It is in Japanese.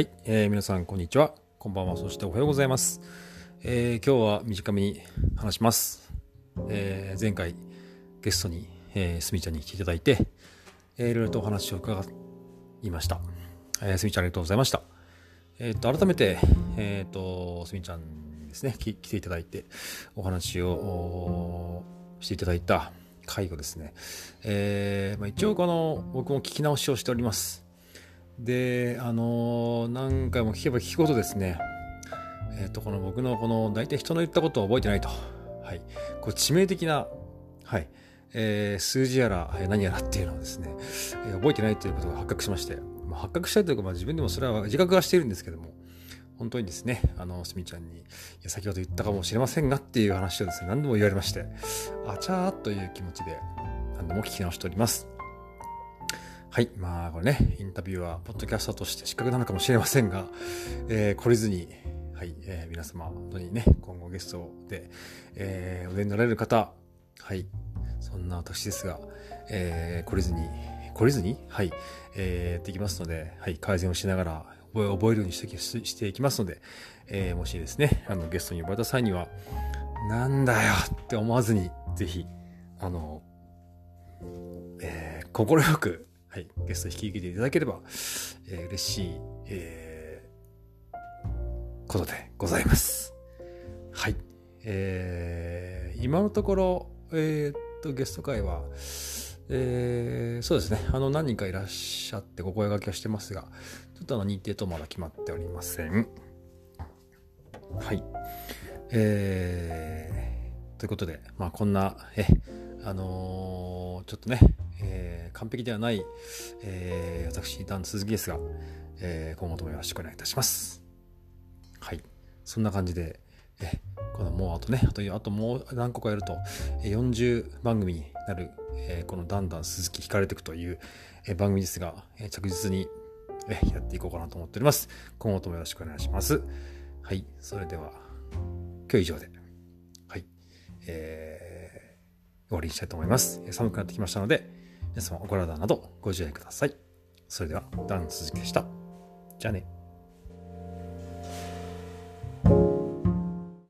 はい、えー皆さんこんにちは。こんばんは。そしておはようございます。えー今日は短めに話します。えー前回ゲストに、えーすみちゃんに来ていただいて、えーいろいろとお話を伺いました。えーすみちゃんありがとうございました。えっ、と、改めて、えっ、と、すみちゃんですね、来ていただいて、お話をしていただいた回をですね、えーまあ、一応この、僕も聞き直しをしております。で、あの何回も聞けば聞くことですね、えっ、と、この僕のこの、大体人の言ったことを覚えてないと。はい。こう、致命的な、はい。えー数字やら、何やらっていうのをですね、えー覚えてないということが発覚しまして、まあ、発覚したいというか、まあ、自分でもそれは自覚はしているんですけども、本当にですね、あの、すみちゃんに、いや先ほど言ったかもしれませんがっていう話をですね、何度も言われまして、あちゃーという気持ちで、何度も聞き直しております。はい。まあ、これね、インタビューは、ポッドキャスターとして失格なのかもしれませんが、えー、懲りずに、はい、えー皆様、本当にね、今後ゲストで、えーお出になられる方、はい、そんな私ですが、えー、懲りずに、懲りずに、はい、えーやっていきますので、はい、改善をしながら、覚え覚えるようにしてしていきますので、えーもしですね、あの、ゲストに呼ばれた際には、なんだよって思わずに、ぜひ、あの、えー、心よく、はい、ゲスト引き受けていただければ、えー嬉しい、えーことでございます。はい。えー今のところ、えーっと、ゲスト会は、えーそうですね、あの、何人かいらっしゃってお声掛けをしてますが、ちょっとあの、日程とまだ決まっておりません。はい。えーということで、まあ、こんな、え、あのーちょっとね、完璧ではない、えー私、ダン鈴木ですが、えー今後ともよろしくお願いいたします。はい。そんな感じで、え、このもうあとね、あとあともう何個かやると、40番組になる、えーこのだんだん鈴木惹かれていくという、えー番組ですが、えー着実に、えーやっていこうかなと思っております。今後ともよろしくお願いします。はい。それでは、今日以上で、はい。えー終わりにしたいと思います。寒くなってきましたので、皆様お体などご自愛ください。それでは、ダン鈴木でした。じゃあね。